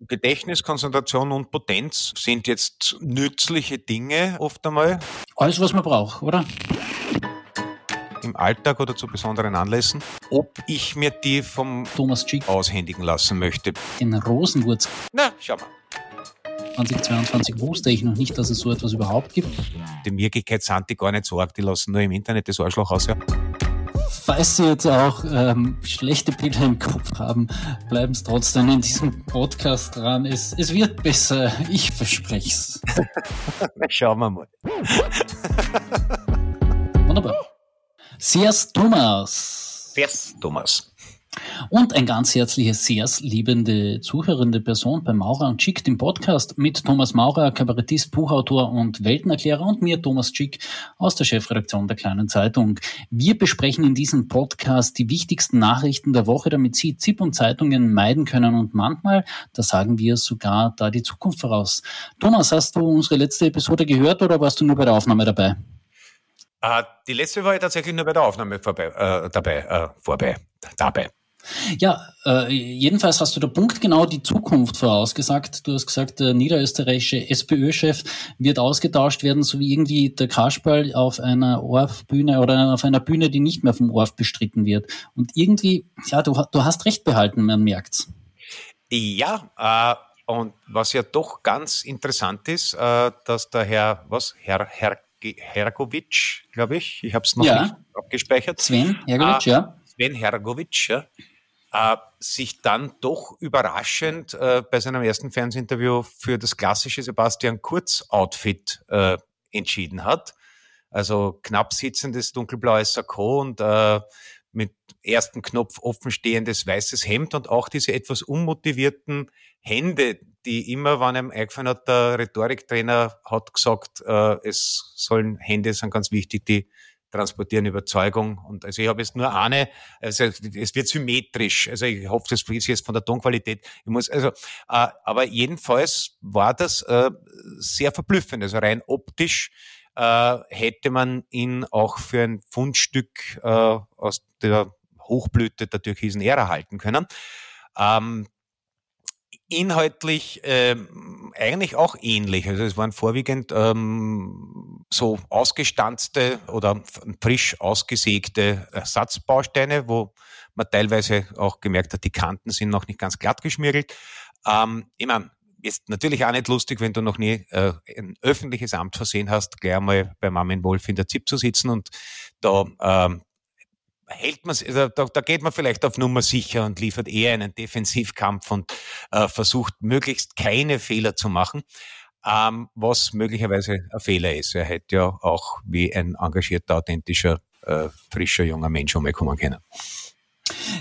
Gedächtnis, Konzentration und Potenz sind jetzt nützliche Dinge oft einmal. Alles, was man braucht, oder? Im Alltag oder zu besonderen Anlässen. Ob ich mir die vom Thomas Schick aushändigen lassen möchte. Den Rosenwurz. Na, schau mal. 2022 wusste ich noch nicht, dass es so etwas überhaupt gibt. Die Wirklichkeit sind die gar nicht so arg, die lassen nur im Internet das Arschloch aus. Ja. Falls Sie jetzt auch ähm, schlechte Bilder im Kopf haben, bleiben Sie trotzdem in diesem Podcast dran. Es, es wird besser, ich verspreche es. Schauen wir mal. Wunderbar. Sehr's Thomas. Sehr's Thomas. Und ein ganz herzliches Sehrs liebende, zuhörende Person bei Maurer und Schick, dem Podcast mit Thomas Maurer, Kabarettist, Buchautor und Weltenerklärer und mir, Thomas Schick, aus der Chefredaktion der Kleinen Zeitung. Wir besprechen in diesem Podcast die wichtigsten Nachrichten der Woche, damit Sie ZIP und Zeitungen meiden können und manchmal, da sagen wir sogar da die Zukunft voraus. Thomas, hast du unsere letzte Episode gehört oder warst du nur bei der Aufnahme dabei? Uh, die letzte war ich tatsächlich nur bei der Aufnahme vorbei, äh, dabei, äh, vorbei, dabei. Ja, äh, jedenfalls hast du der Punkt genau die Zukunft vorausgesagt. Du hast gesagt, der niederösterreichische SPÖ-Chef wird ausgetauscht werden, so wie irgendwie der Kasperl auf einer ORF-Bühne oder auf einer Bühne, die nicht mehr vom ORF bestritten wird. Und irgendwie, ja, du, du hast recht behalten, man merkt's. Ja, äh, und was ja doch ganz interessant ist, äh, dass der Herr, was, Herr, Herr Hergovic, glaube ich, ich habe es noch ja. nicht abgespeichert. Sven Hergovic, äh, ja. Sven Hergovic, ja, äh, sich dann doch überraschend äh, bei seinem ersten Fernsehinterview für das klassische Sebastian Kurz-Outfit äh, entschieden hat. Also knapp sitzendes dunkelblaues Sakko und äh, mit ersten Knopf offenstehendes weißes Hemd und auch diese etwas unmotivierten Hände, die immer, wann einem eingefallen hat, der Rhetoriktrainer hat gesagt, äh, es sollen Hände sind ganz wichtig, die transportieren Überzeugung. Und also ich habe jetzt nur eine, also es wird symmetrisch. Also ich hoffe, das ist jetzt von der Tonqualität. Ich muss, also, äh, aber jedenfalls war das äh, sehr verblüffend. Also rein optisch äh, hätte man ihn auch für ein Fundstück äh, aus der Hochblüte der türkisen Ära halten können. Ähm, inhaltlich ähm, eigentlich auch ähnlich. Also es waren vorwiegend ähm, so ausgestanzte oder frisch ausgesägte Ersatzbausteine, wo man teilweise auch gemerkt hat, die Kanten sind noch nicht ganz glatt geschmirgelt. Ähm, ich meine, ist natürlich auch nicht lustig, wenn du noch nie äh, ein öffentliches Amt versehen hast, gleich einmal bei Marmin Wolf in der ZIP zu sitzen und da ähm, hält man, da, da geht man vielleicht auf Nummer sicher und liefert eher einen Defensivkampf und äh, versucht möglichst keine Fehler zu machen, ähm, was möglicherweise ein Fehler ist. Er hätte ja auch wie ein engagierter, authentischer, äh, frischer junger Mensch umkommen können.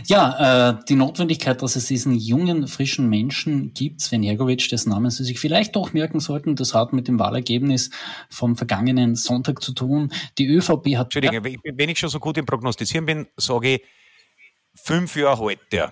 Ja, äh, die Notwendigkeit, dass es diesen jungen, frischen Menschen gibt, Sven Jergovic, dessen Namen Sie sich vielleicht doch merken sollten, das hat mit dem Wahlergebnis vom vergangenen Sonntag zu tun. Die ÖVP hat... Entschuldigung, wenn ich schon so gut im Prognostizieren bin, sage ich, fünf Jahre heute.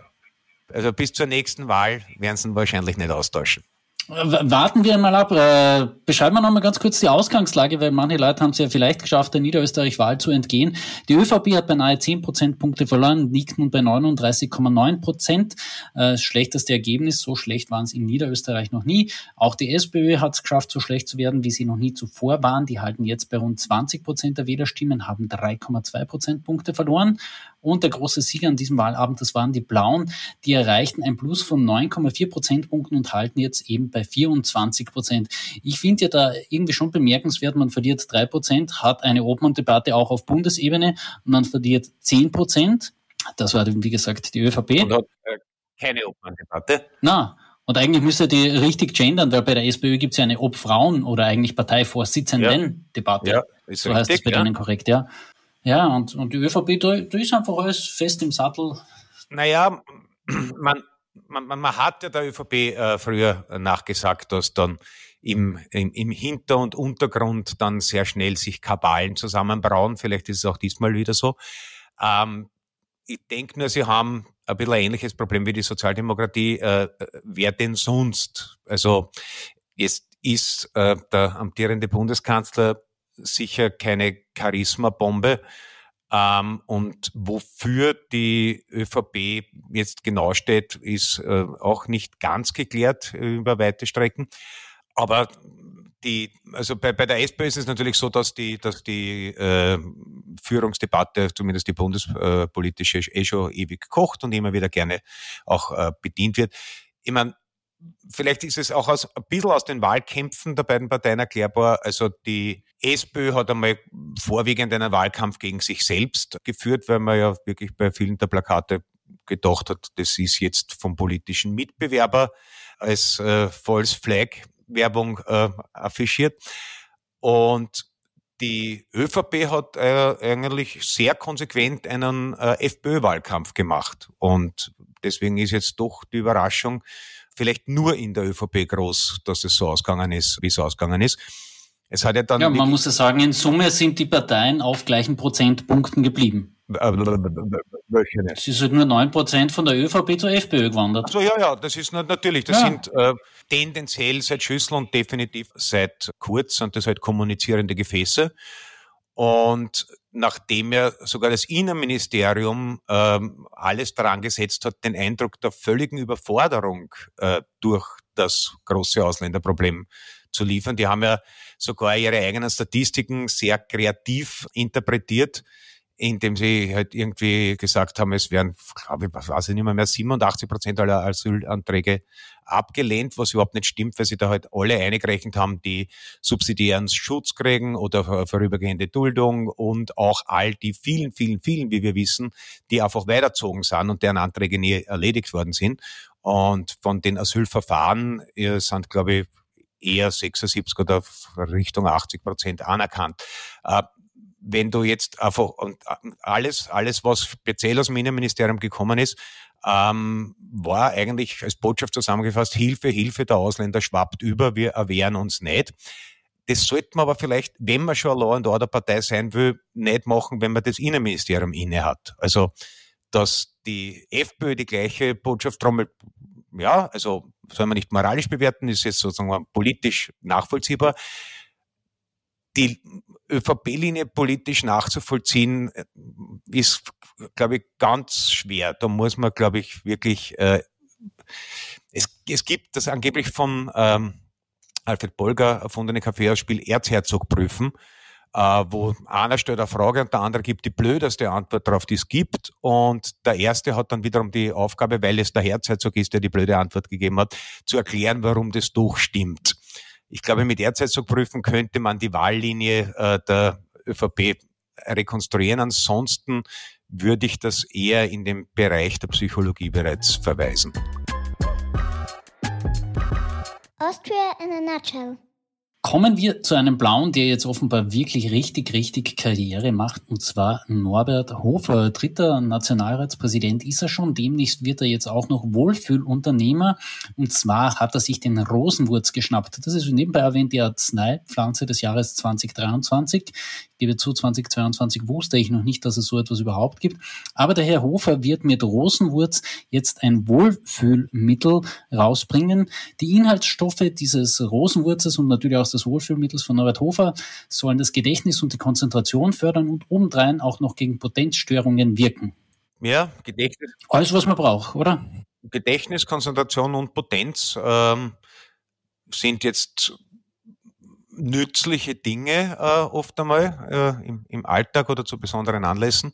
Also bis zur nächsten Wahl werden sie ihn wahrscheinlich nicht austauschen. Warten wir mal ab. Äh, beschreiben wir noch mal ganz kurz die Ausgangslage, weil manche Leute haben es ja vielleicht geschafft, der Niederösterreich-Wahl zu entgehen. Die ÖVP hat beinahe 10 Prozentpunkte verloren, liegt nun bei 39,9 Prozent. Äh, schlechteste Ergebnis, so schlecht waren es in Niederösterreich noch nie. Auch die SPÖ hat es geschafft, so schlecht zu werden, wie sie noch nie zuvor waren. Die halten jetzt bei rund 20 Prozent der Wählerstimmen, haben 3,2 Prozentpunkte verloren. Und der große Sieger an diesem Wahlabend, das waren die Blauen. Die erreichten ein Plus von 9,4 Prozentpunkten und halten jetzt eben bei 24 Prozent. Ich finde ja da irgendwie schon bemerkenswert, man verliert drei Prozent, hat eine Obmann-Debatte auch auf Bundesebene und man verliert zehn Prozent. Das war, wie gesagt, die ÖVP. Und hat äh, keine Obmann-Debatte? Na, und eigentlich müsste die richtig gendern, weil bei der SPÖ gibt es ja eine Ob-Frauen- oder eigentlich Parteivorsitzenden-Debatte. Ja, ist so richtig, heißt es bei ja. denen korrekt, ja. Ja, und, und die ÖVP, da, da ist einfach alles fest im Sattel. Naja, man, man, man hat ja der ÖVP äh, früher nachgesagt, dass dann im, im, im Hinter- und Untergrund dann sehr schnell sich Kabalen zusammenbrauen. Vielleicht ist es auch diesmal wieder so. Ähm, ich denke nur, sie haben ein bisschen ein ähnliches Problem wie die Sozialdemokratie. Äh, wer denn sonst? Also es ist äh, der amtierende Bundeskanzler sicher keine Charisma-Bombe. Ähm, und wofür die ÖVP jetzt genau steht, ist äh, auch nicht ganz geklärt äh, über weite Strecken. Aber die, also bei, bei der SPÖ ist es natürlich so, dass die, dass die äh, Führungsdebatte, zumindest die bundespolitische, eh schon ewig kocht und immer wieder gerne auch äh, bedient wird. Ich meine, vielleicht ist es auch aus, ein bisschen aus den Wahlkämpfen der beiden Parteien erklärbar. Also die SPÖ hat einmal vorwiegend einen Wahlkampf gegen sich selbst geführt, weil man ja wirklich bei vielen der Plakate gedacht hat, das ist jetzt vom politischen Mitbewerber als äh, False Flag Werbung äh, affichiert. Und die ÖVP hat äh, eigentlich sehr konsequent einen äh, FPÖ-Wahlkampf gemacht. Und deswegen ist jetzt doch die Überraschung vielleicht nur in der ÖVP groß, dass es so ausgegangen ist, wie es ausgegangen ist. Es hat ja dann. Ja, man muss ja sagen, in Summe sind die Parteien auf gleichen Prozentpunkten geblieben. Es ist halt nur 9% von der ÖVP zur FPÖ gewandert. Also ja, ja, das ist natürlich, das ja. sind äh, tendenziell seit Schüssel und definitiv seit Kurz und das halt kommunizierende Gefäße. Und nachdem ja sogar das Innenministerium ähm, alles daran gesetzt hat, den Eindruck der völligen Überforderung äh, durch das große Ausländerproblem zu liefern. Die haben ja sogar ihre eigenen Statistiken sehr kreativ interpretiert indem sie halt irgendwie gesagt haben, es werden, glaube ich, weiß ich nicht mehr, mehr 87 Prozent aller Asylanträge abgelehnt, was überhaupt nicht stimmt, weil sie da halt alle eingerechnet haben, die subsidiären Schutz kriegen oder vorübergehende Duldung und auch all die vielen, vielen, vielen, wie wir wissen, die einfach weiterzogen sind und deren Anträge nie erledigt worden sind. Und von den Asylverfahren sind, glaube ich, eher 76 oder Richtung 80 Prozent anerkannt. Wenn du jetzt einfach und äh, alles, alles, was speziell aus dem Innenministerium gekommen ist, ähm, war eigentlich als Botschaft zusammengefasst, Hilfe, Hilfe, der Ausländer schwappt über, wir erwehren uns nicht. Das sollte man aber vielleicht, wenn man schon eine Law and Order Partei sein will, nicht machen, wenn man das Innenministerium inne hat. Also, dass die FPÖ die gleiche Botschaft trommelt, ja, also soll man nicht moralisch bewerten, ist jetzt sozusagen politisch nachvollziehbar die ÖVP-Linie politisch nachzuvollziehen, äh, ist, glaube ich, ganz schwer. Da muss man, glaube ich, wirklich, äh, es, es gibt das angeblich von ähm, Alfred Bolger erfundene Kaffeeausspiel Erzherzog prüfen, äh, wo einer stellt eine Frage und der andere gibt die blödeste Antwort darauf, die es gibt. Und der erste hat dann wiederum die Aufgabe, weil es der Herzherzog ist, der die blöde Antwort gegeben hat, zu erklären, warum das doch stimmt. Ich glaube, mit prüfen könnte man die Wahllinie äh, der ÖVP rekonstruieren. Ansonsten würde ich das eher in den Bereich der Psychologie bereits verweisen. Austria in a nutshell. Kommen wir zu einem Blauen, der jetzt offenbar wirklich richtig, richtig Karriere macht, und zwar Norbert Hofer. Dritter Nationalratspräsident ist er schon. Demnächst wird er jetzt auch noch Wohlfühlunternehmer. Und zwar hat er sich den Rosenwurz geschnappt. Das ist nebenbei erwähnt die Arzneipflanze des Jahres 2023 gebe zu, 2022 wusste ich noch nicht, dass es so etwas überhaupt gibt. Aber der Herr Hofer wird mit Rosenwurz jetzt ein Wohlfühlmittel rausbringen. Die Inhaltsstoffe dieses Rosenwurzes und natürlich auch des Wohlfühlmittels von Norbert Hofer sollen das Gedächtnis und die Konzentration fördern und obendrein auch noch gegen Potenzstörungen wirken. Ja, Gedächtnis. Alles, was man braucht, oder? Gedächtnis, Konzentration und Potenz ähm, sind jetzt nützliche Dinge äh, oft einmal äh, im, im Alltag oder zu besonderen Anlässen.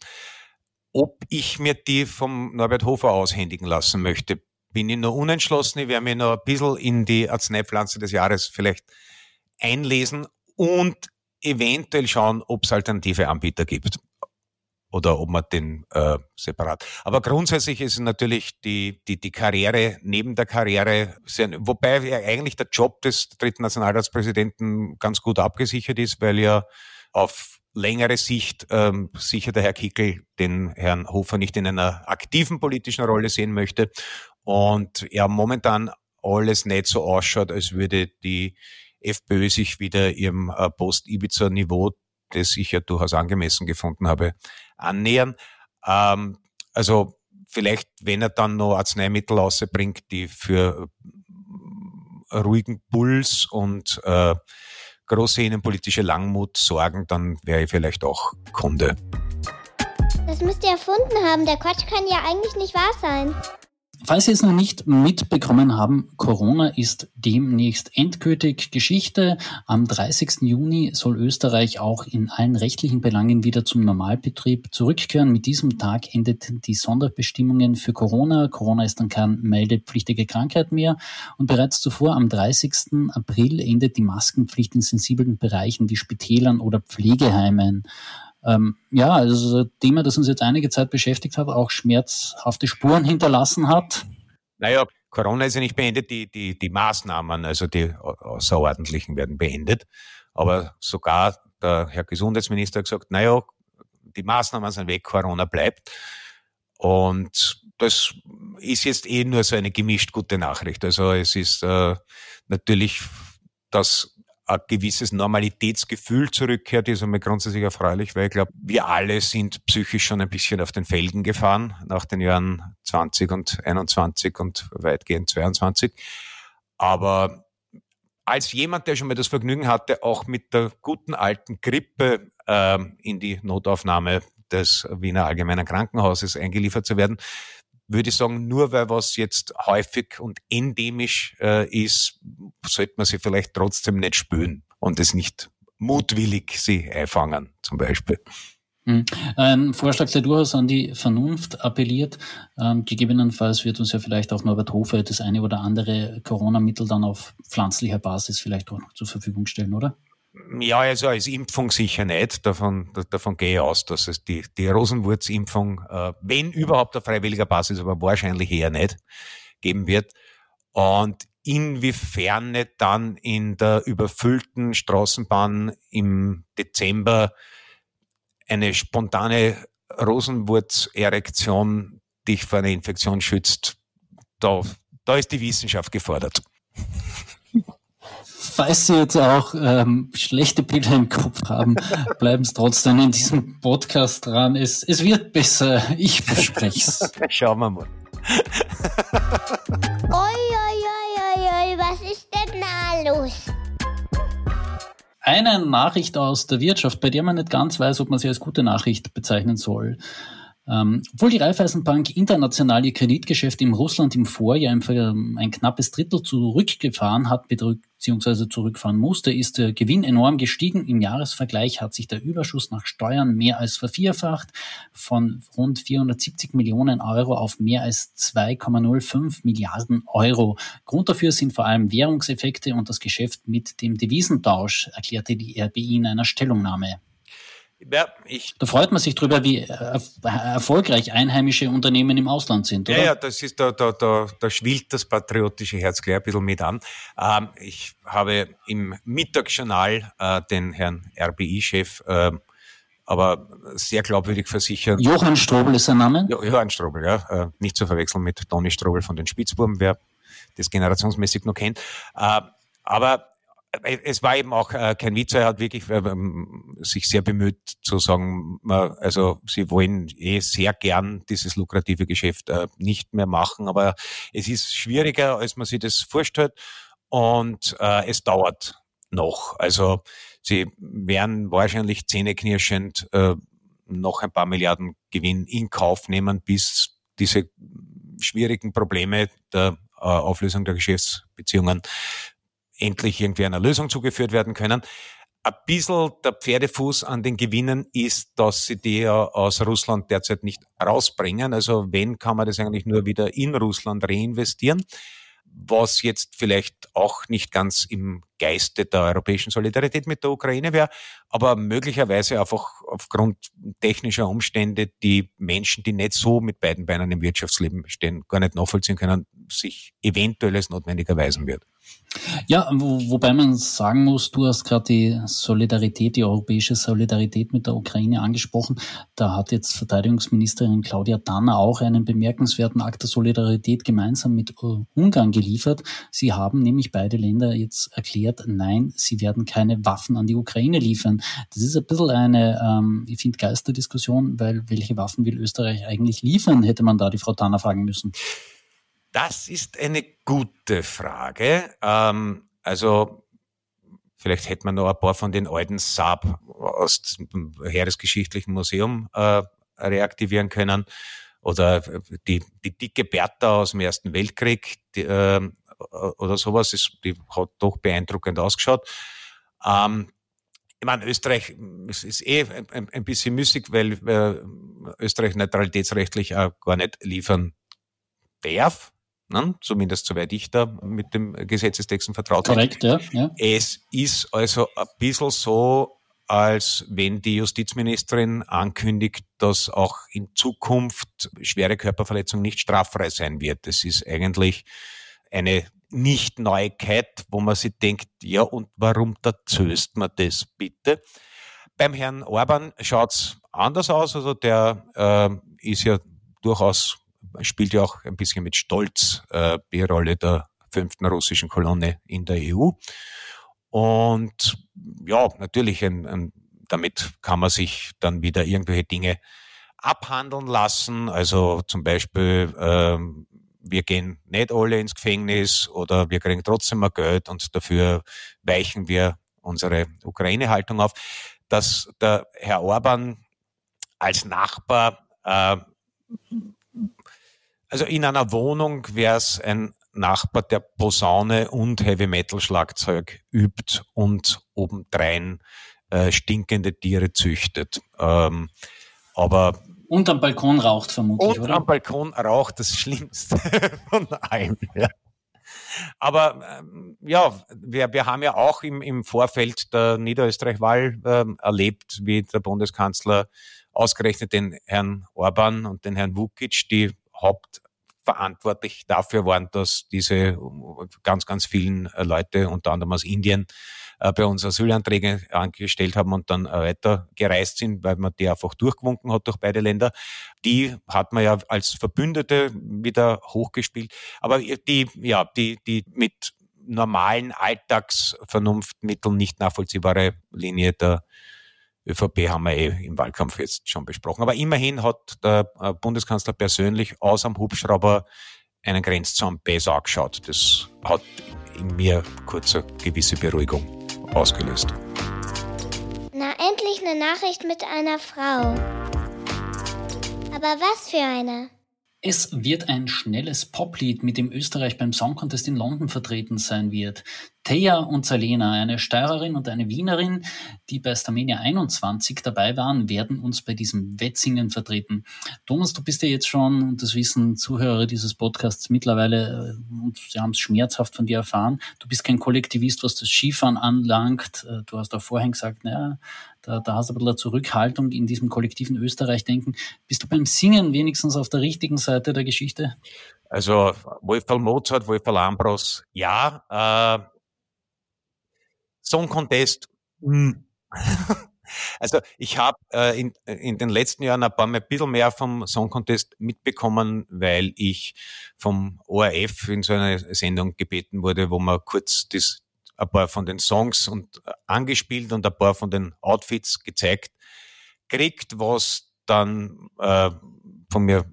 Ob ich mir die vom Norbert Hofer aushändigen lassen möchte, bin ich noch unentschlossen. Ich werde mir noch ein bisschen in die Arzneipflanze des Jahres vielleicht einlesen und eventuell schauen, ob es alternative Anbieter gibt oder ob man den äh, separat. Aber grundsätzlich ist natürlich die, die, die Karriere neben der Karriere, sehr, wobei eigentlich der Job des dritten Nationalratspräsidenten ganz gut abgesichert ist, weil ja auf längere Sicht ähm, sicher der Herr Kickel den Herrn Hofer nicht in einer aktiven politischen Rolle sehen möchte und er momentan alles nicht so ausschaut, als würde die FPÖ sich wieder ihrem äh, Post-Ibiza-Niveau, das ich ja durchaus angemessen gefunden habe, annähern. Ähm, also vielleicht, wenn er dann noch Arzneimittel rausbringt, die für äh, ruhigen Puls und äh, große innenpolitische Langmut sorgen, dann wäre ich vielleicht auch Kunde. Das müsst ihr erfunden haben. Der Quatsch kann ja eigentlich nicht wahr sein. Falls Sie es noch nicht mitbekommen haben, Corona ist demnächst endgültig Geschichte. Am 30. Juni soll Österreich auch in allen rechtlichen Belangen wieder zum Normalbetrieb zurückkehren. Mit diesem Tag endet die Sonderbestimmungen für Corona. Corona ist dann keine meldepflichtige Krankheit mehr. Und bereits zuvor am 30. April endet die Maskenpflicht in sensiblen Bereichen wie Spitälern oder Pflegeheimen. Ähm, ja, also ein Thema, das uns jetzt einige Zeit beschäftigt hat, auch schmerzhafte Spuren hinterlassen hat. Naja, Corona ist ja nicht beendet, die, die, die Maßnahmen, also die außerordentlichen werden beendet. Aber sogar der Herr Gesundheitsminister hat gesagt, naja, die Maßnahmen sind weg, Corona bleibt. Und das ist jetzt eh nur so eine gemischt gute Nachricht. Also es ist äh, natürlich, dass ein gewisses Normalitätsgefühl zurückkehrt, ist einmal grundsätzlich erfreulich, weil ich glaube, wir alle sind psychisch schon ein bisschen auf den Felgen gefahren nach den Jahren 20 und 21 und weitgehend 22. Aber als jemand, der schon mal das Vergnügen hatte, auch mit der guten alten Grippe äh, in die Notaufnahme des Wiener Allgemeinen Krankenhauses eingeliefert zu werden, würde ich sagen, nur weil was jetzt häufig und endemisch äh, ist, sollte man sie vielleicht trotzdem nicht spüren und es nicht mutwillig sie einfangen, zum Beispiel. Hm. Ein Vorschlag, der durchaus an die Vernunft appelliert. Ähm, gegebenenfalls wird uns ja vielleicht auch Norbert Hofer das eine oder andere Corona-Mittel dann auf pflanzlicher Basis vielleicht auch noch zur Verfügung stellen, oder? Ja, also als Impfung sicher nicht. Davon, davon gehe ich aus, dass es die, die Rosenwurzimpfung, äh, wenn überhaupt auf freiwilliger Basis, aber wahrscheinlich eher nicht, geben wird. Und inwiefern nicht dann in der überfüllten Straßenbahn im Dezember eine spontane Rosenwurzerektion dich vor einer Infektion schützt, da, da ist die Wissenschaft gefordert falls Sie jetzt auch ähm, schlechte Bilder im Kopf haben, bleiben Sie trotzdem in diesem Podcast dran. Es, es wird besser, ich verspreche es. Schauen wir mal. oi, oi, oi, oi, was ist denn da los? Eine Nachricht aus der Wirtschaft, bei der man nicht ganz weiß, ob man sie als gute Nachricht bezeichnen soll. Ähm, obwohl die Raiffeisenbank international ihr Kreditgeschäft im Russland im Vorjahr ein, ein knappes Drittel zurückgefahren hat, beziehungsweise zurückfahren musste, ist der Gewinn enorm gestiegen. Im Jahresvergleich hat sich der Überschuss nach Steuern mehr als vervierfacht, von rund 470 Millionen Euro auf mehr als 2,05 Milliarden Euro. Grund dafür sind vor allem Währungseffekte und das Geschäft mit dem Devisentausch, erklärte die RBI in einer Stellungnahme. Ja, ich, da freut man sich drüber, wie erfolgreich einheimische Unternehmen im Ausland sind, oder? Ja, ja, das ist, da, da, da, da schwillt das patriotische Herz gleich ein bisschen mit an. Ähm, ich habe im Mittagsjournal äh, den Herrn RBI-Chef äh, aber sehr glaubwürdig versichert. Johann Strobel ist sein Name? Jo, Johann Strobel, ja. Äh, nicht zu verwechseln mit Toni Strobel von den Spitzbuben, wer das generationsmäßig noch kennt. Äh, aber äh, es war eben auch äh, kein Witz, er hat wirklich äh, sich sehr bemüht zu sagen, also sie wollen eh sehr gern dieses lukrative Geschäft äh, nicht mehr machen, aber es ist schwieriger, als man sich das vorstellt und äh, es dauert noch. Also sie werden wahrscheinlich zähneknirschend äh, noch ein paar Milliarden Gewinn in Kauf nehmen, bis diese schwierigen Probleme der äh, Auflösung der Geschäftsbeziehungen endlich irgendwie einer Lösung zugeführt werden können. Ein bisschen der Pferdefuß an den Gewinnen ist, dass sie die ja aus Russland derzeit nicht rausbringen. Also wenn, kann man das eigentlich nur wieder in Russland reinvestieren was jetzt vielleicht auch nicht ganz im Geiste der europäischen Solidarität mit der Ukraine wäre, aber möglicherweise einfach aufgrund technischer Umstände die Menschen, die nicht so mit beiden Beinen im Wirtschaftsleben stehen, gar nicht nachvollziehen können, sich eventuell als notwendig erweisen wird. Ja, wo, wobei man sagen muss, du hast gerade die Solidarität, die europäische Solidarität mit der Ukraine angesprochen. Da hat jetzt Verteidigungsministerin Claudia Danner auch einen bemerkenswerten Akt der Solidarität gemeinsam mit Ungarn geliefert. Sie haben nämlich beide Länder jetzt erklärt, nein, sie werden keine Waffen an die Ukraine liefern. Das ist ein bisschen eine, ähm, ich finde, Geisterdiskussion, weil welche Waffen will Österreich eigentlich liefern, hätte man da die Frau Danner fragen müssen. Das ist eine gute Frage. Ähm, also vielleicht hätte man noch ein paar von den alten Saab aus dem Heeresgeschichtlichen Museum äh, reaktivieren können. Oder die, die dicke Bertha aus dem Ersten Weltkrieg die, äh, oder sowas, ist, die hat doch beeindruckend ausgeschaut. Ähm, ich meine, Österreich ist eh ein, ein bisschen müßig, weil äh, Österreich neutralitätsrechtlich auch gar nicht liefern darf. Ne? Zumindest soweit ich da mit dem Gesetzestexten vertraut bin. Korrekt, ja, ja. Es ist also ein bisschen so, als wenn die Justizministerin ankündigt, dass auch in Zukunft schwere Körperverletzung nicht straffrei sein wird. Das ist eigentlich eine Nicht-Neuigkeit, wo man sich denkt, ja, und warum erzählst man das bitte? Beim Herrn Orban schaut's anders aus. Also der äh, ist ja durchaus, spielt ja auch ein bisschen mit Stolz äh, die Rolle der fünften russischen Kolonne in der EU. Und ja, natürlich, ein, ein, damit kann man sich dann wieder irgendwelche Dinge abhandeln lassen. Also zum Beispiel, ähm, wir gehen nicht alle ins Gefängnis oder wir kriegen trotzdem mal Geld und dafür weichen wir unsere Ukraine-Haltung auf. Dass der Herr Orban als Nachbar, äh, also in einer Wohnung wäre es ein Nachbar, der Posaune und Heavy Metal Schlagzeug übt und obendrein äh, stinkende Tiere züchtet. Ähm, aber und am Balkon raucht vermutlich, und oder? am Balkon raucht das Schlimmste von allem. Ja. Aber ähm, ja, wir, wir haben ja auch im, im Vorfeld der Niederösterreich-Wahl ähm, erlebt, wie der Bundeskanzler ausgerechnet den Herrn Orban und den Herrn Vukic, die Haupt verantwortlich dafür waren, dass diese ganz, ganz vielen äh, Leute, unter anderem aus Indien, äh, bei uns Asylanträge angestellt haben und dann äh, weiter gereist sind, weil man die einfach durchgewunken hat durch beide Länder. Die hat man ja als Verbündete wieder hochgespielt. Aber die, ja, die, die mit normalen Alltagsvernunftmitteln nicht nachvollziehbare Linie der ÖVP haben wir eh im Wahlkampf jetzt schon besprochen. Aber immerhin hat der äh, Bundeskanzler persönlich aus am Hubschrauber einen Grenzzaun besser angeschaut. Das hat in mir kurz eine gewisse Beruhigung ausgelöst. Na, endlich eine Nachricht mit einer Frau. Aber was für eine? Es wird ein schnelles Poplied, mit dem Österreich beim Song Contest in London vertreten sein wird. Thea und Salena, eine Steirerin und eine Wienerin, die bei Starmania 21 dabei waren, werden uns bei diesem Wettsingen vertreten. Thomas, du bist ja jetzt schon, und das wissen Zuhörer dieses Podcasts mittlerweile, äh, und sie haben es schmerzhaft von dir erfahren, du bist kein Kollektivist, was das Skifahren anlangt. Äh, du hast auch vorhin gesagt, naja, da, da hast du ein bisschen Zurückhaltung in diesem kollektiven Österreich-Denken. Bist du beim Singen wenigstens auf der richtigen Seite der Geschichte? Also Wolfgang Mozart, Wolfgang Ambros, ja. Äh, Song Contest, hm. Also ich habe äh, in, in den letzten Jahren ein paar Mal ein bisschen mehr vom Song Contest mitbekommen, weil ich vom ORF in so einer Sendung gebeten wurde, wo man kurz das ein paar von den Songs und äh, angespielt und ein paar von den Outfits gezeigt kriegt, was dann äh, von mir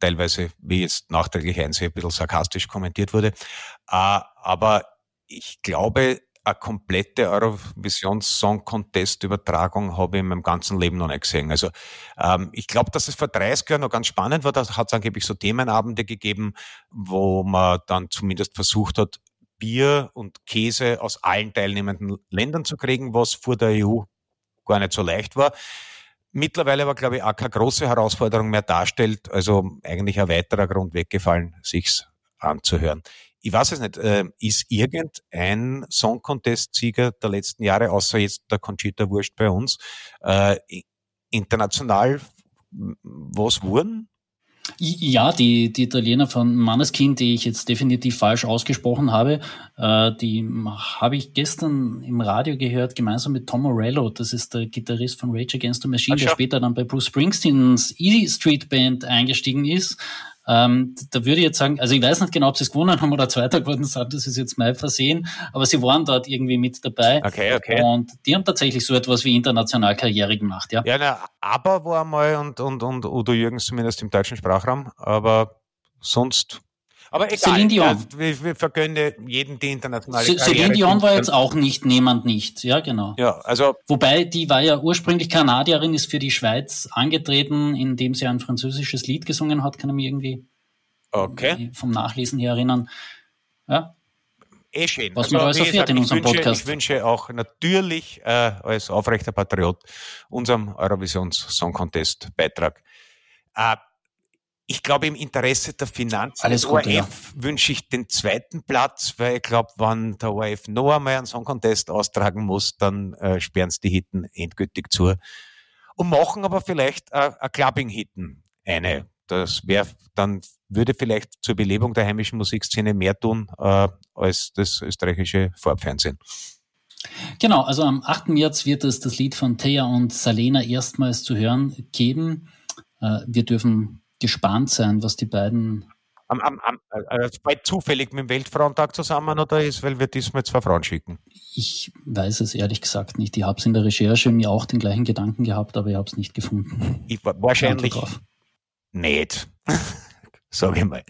teilweise, wie jetzt nachträglich einsehe, ein bisschen sarkastisch kommentiert wurde. Äh, aber ich glaube, eine komplette Eurovision Song Contest Übertragung habe ich in meinem ganzen Leben noch nicht gesehen. Also ähm, ich glaube, dass es vor 30 Jahren noch ganz spannend war. Da hat es angeblich so Themenabende gegeben, wo man dann zumindest versucht hat, Bier und Käse aus allen teilnehmenden Ländern zu kriegen, was vor der EU gar nicht so leicht war. Mittlerweile aber, glaube ich, auch keine große Herausforderung mehr darstellt. Also eigentlich ein weiterer Grund weggefallen, sich's anzuhören. Ich weiß es nicht, äh, ist irgendein Song Contest-Sieger der letzten Jahre, außer jetzt der Conchita Wurst bei uns, äh, international was wurden? Ja, die, die Italiener von Manneskin, die ich jetzt definitiv falsch ausgesprochen habe, äh, die habe ich gestern im Radio gehört, gemeinsam mit Tom Morello. Das ist der Gitarrist von Rage Against the Machine, Ach, der später dann bei Bruce Springsteens E Street Band eingestiegen ist. Ähm, da würde ich jetzt sagen, also ich weiß nicht genau, ob sie es gewonnen haben oder Zweiter geworden sind, das ist jetzt mein Versehen, aber sie waren dort irgendwie mit dabei. Okay, okay. Und die haben tatsächlich so etwas wie international Karriere gemacht, ja. Ja, na, aber war mal und, und, und Udo Jürgens zumindest im deutschen Sprachraum, aber sonst Aber egal, Celine Dion. wir, wir vergönne jeden die internationale C Celine Dion war jetzt auch nicht niemand nicht, ja genau. Ja, also Wobei, die war ja ursprünglich Kanadierin, ist für die Schweiz angetreten, indem sie ein französisches Lied gesungen hat, kann ich mich irgendwie okay. vom Nachlesen her erinnern. Ja, eh schön. Was also, man alles erfährt in unserem wünsche, Podcast. Ich wünsche auch natürlich äh, als aufrechter Patriot unserem Eurovisions Song Contest Beitrag. Äh, ich glaube, im Interesse der Finanzen Alles des ORF ja. wünsche ich den zweiten Platz, weil ich glaube, wenn der ORF noch einmal einen Song Contest austragen muss, dann äh, sperren sie die Hitten endgültig zu. Und machen aber vielleicht äh, ein Clubbing-Hitten eine. Das wäre dann würde vielleicht zur Belebung der heimischen Musikszene mehr tun äh, als das österreichische Vorabfernsehen. Genau, also am 8. März wird es das Lied von Thea und Salena erstmals zu hören geben. Äh, wir dürfen gespannt sein, was die beiden. Am, am, am, äh, bald zufällig mit dem Weltfrauentag zusammen oder ist, weil wir diesmal zwei Frauen schicken? Ich weiß es ehrlich gesagt nicht. Ich habe es in der Recherche mir auch den gleichen Gedanken gehabt, aber ich habe es nicht gefunden. Ich, wahrscheinlich nicht. sage ich mal.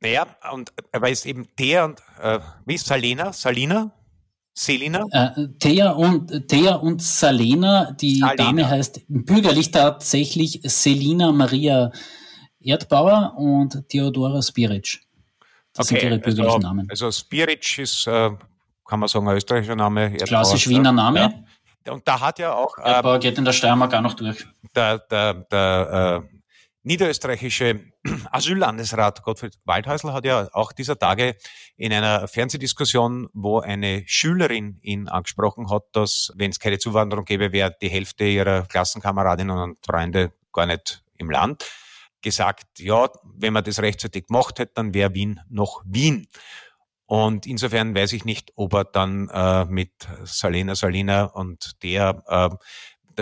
Naja, und aber ist eben der und äh, wie ist Salina? Salina? Selina? Äh, Thea und Thea und Salena, die Salina. Dame heißt bürgerlich tatsächlich Selina Maria Erdbauer und Theodora Spiric. Das okay, sind ihre bürgerlichen also, Namen. Also Spiric ist, äh, kann man sagen, ein österreichischer Name. Erdbauer, Klassisch Wiener Name. Ja. Und da hat ja auch. Erdbauer ähm, geht in der Steiermark auch noch durch. Der, der, der äh, niederösterreichische Asyllandesrat Gottfried Waldhäusl hat ja auch dieser Tage in einer Fernsehdiskussion, wo eine Schülerin ihn angesprochen hat, dass, wenn es keine Zuwanderung gäbe, wäre die Hälfte ihrer Klassenkameradinnen und Freunde gar nicht im Land, gesagt, ja, wenn man das rechtzeitig gemacht hätte, dann wäre Wien noch Wien. Und insofern weiß ich nicht, ob er dann äh, mit Salena Salina und der äh,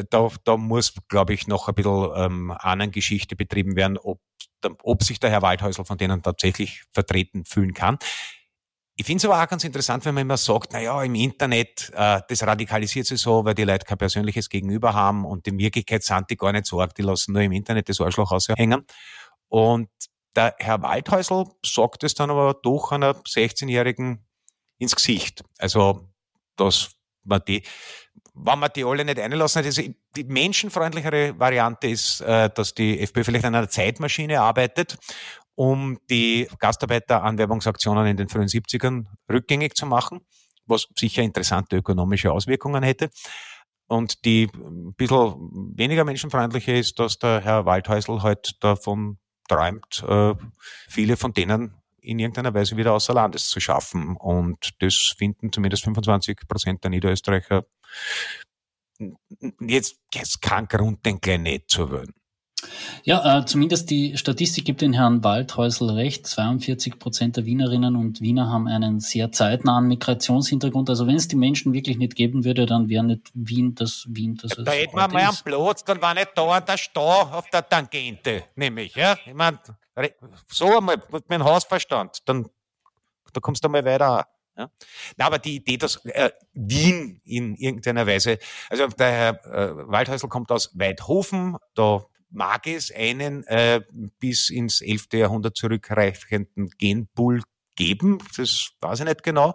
da, da muss, glaube ich, noch ein bisschen ähm, Ahnengeschichte betrieben werden, ob, ob sich der Herr Waldhäusl von denen tatsächlich vertreten fühlen kann. Ich finde es aber auch ganz interessant, wenn man immer sagt, na ja, im Internet, äh, das radikalisiert sich so, weil die Leute kein persönliches Gegenüber haben und in Wirklichkeit sind die gar nicht so arg, die lassen nur im Internet das Arschloch aushängen. Und der Herr Waldhäusl sagt es dann aber doch einer 16-Jährigen ins Gesicht. Also, dass man die, wenn man die alle nicht einlassen hat, die menschenfreundlichere Variante ist, äh, dass die FPÖ vielleicht an einer Zeitmaschine arbeitet, um die Gastarbeiteranwerbungsaktionen in den frühen 70ern rückgängig zu machen, was sicher interessante ökonomische Auswirkungen hätte. Und die ein bisschen weniger menschenfreundliche ist, dass der Herr Waldhäusl halt davon träumt, äh, viele von denen in irgendeiner Weise wieder außer Landes zu schaffen. Und das finden zumindest 25 Prozent der Niederösterreicher jetzt, jetzt kein Grund, den gleich nicht zu wählen. Ja, äh, zumindest die Statistik gibt den Herrn Waldhäusl recht. 42 Prozent der Wienerinnen und Wiener haben einen sehr zeitnahen Migrationshintergrund. Also wenn es die Menschen wirklich nicht geben würde, dann wäre nicht Wien das Wien, das Da hätten wir mal einen Platz, dann war nicht da der Stau auf der Tangente, nämlich. Ja? Ich meine, so einmal mit meinem Hausverstand, dann da kommst du mal weiter. Ja? Na, aber die Idee, dass äh, Wien in irgendeiner Weise, also der Herr äh, Waldhäusl kommt aus Weidhofen, da mag es einen äh, bis ins 11. Jahrhundert zurückreichenden Genpool geben, das weiß ich nicht genau,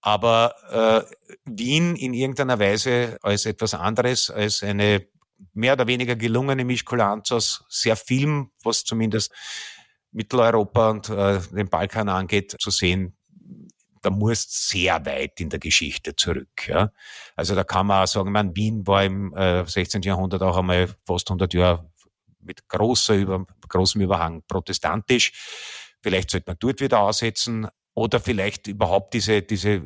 aber äh, Wien in irgendeiner Weise als etwas anderes, als eine mehr oder weniger gelungene Mischkulanz aus sehr vielem, was zumindest Mitteleuropa und äh, den Balkan angeht, zu sehen, da muss sehr weit in der Geschichte zurück. Ja. Also da kann man auch sagen, man, Wien war im äh, 16. Jahrhundert auch einmal fast 100 Jahre mit großer, über, großem Überhang protestantisch. Vielleicht sollte man dort wieder aussetzen oder vielleicht überhaupt diese, diese,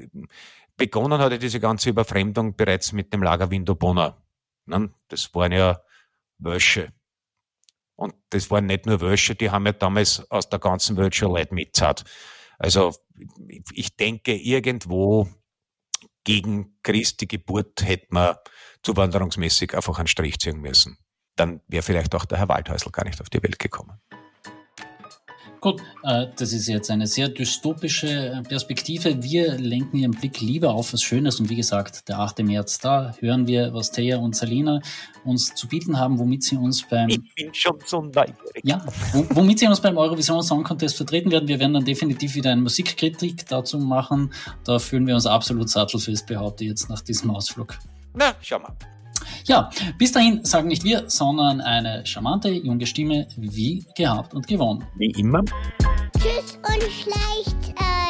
begonnen hatte diese ganze Überfremdung bereits mit dem Lager Windobona. Ne? Das waren ja Wösche. Und das waren nicht nur Wösche, die haben ja damals aus der ganzen Welt schon Leute mitzahlt. Also ich denke, irgendwo gegen Christi Geburt hätte man zuwanderungsmäßig einfach einen Strich ziehen müssen. Dann wäre vielleicht auch der Herr Waldhäusl gar nicht auf die Welt gekommen. Gut, äh, das ist jetzt eine sehr dystopische Perspektive. Wir lenken Ihren Blick lieber auf was Schönes und wie gesagt, der 8. März, da hören wir, was Thea und Salina uns zu bieten haben, womit sie uns beim... Ich bin schon so neugierig. Ja, womit sie uns beim Eurovision Song Contest vertreten werden. Wir werden dann definitiv wieder eine Musikkritik dazu machen. Da fühlen wir uns absolut sattelfest, behaupte ich jetzt nach diesem Ausflug. Na, schau mal. Ja, bis dahin sagen nicht wir, sondern eine charmante junge Stimme, wie gehabt und gewonnen. Wie immer. Tschüss und schleicht. Äh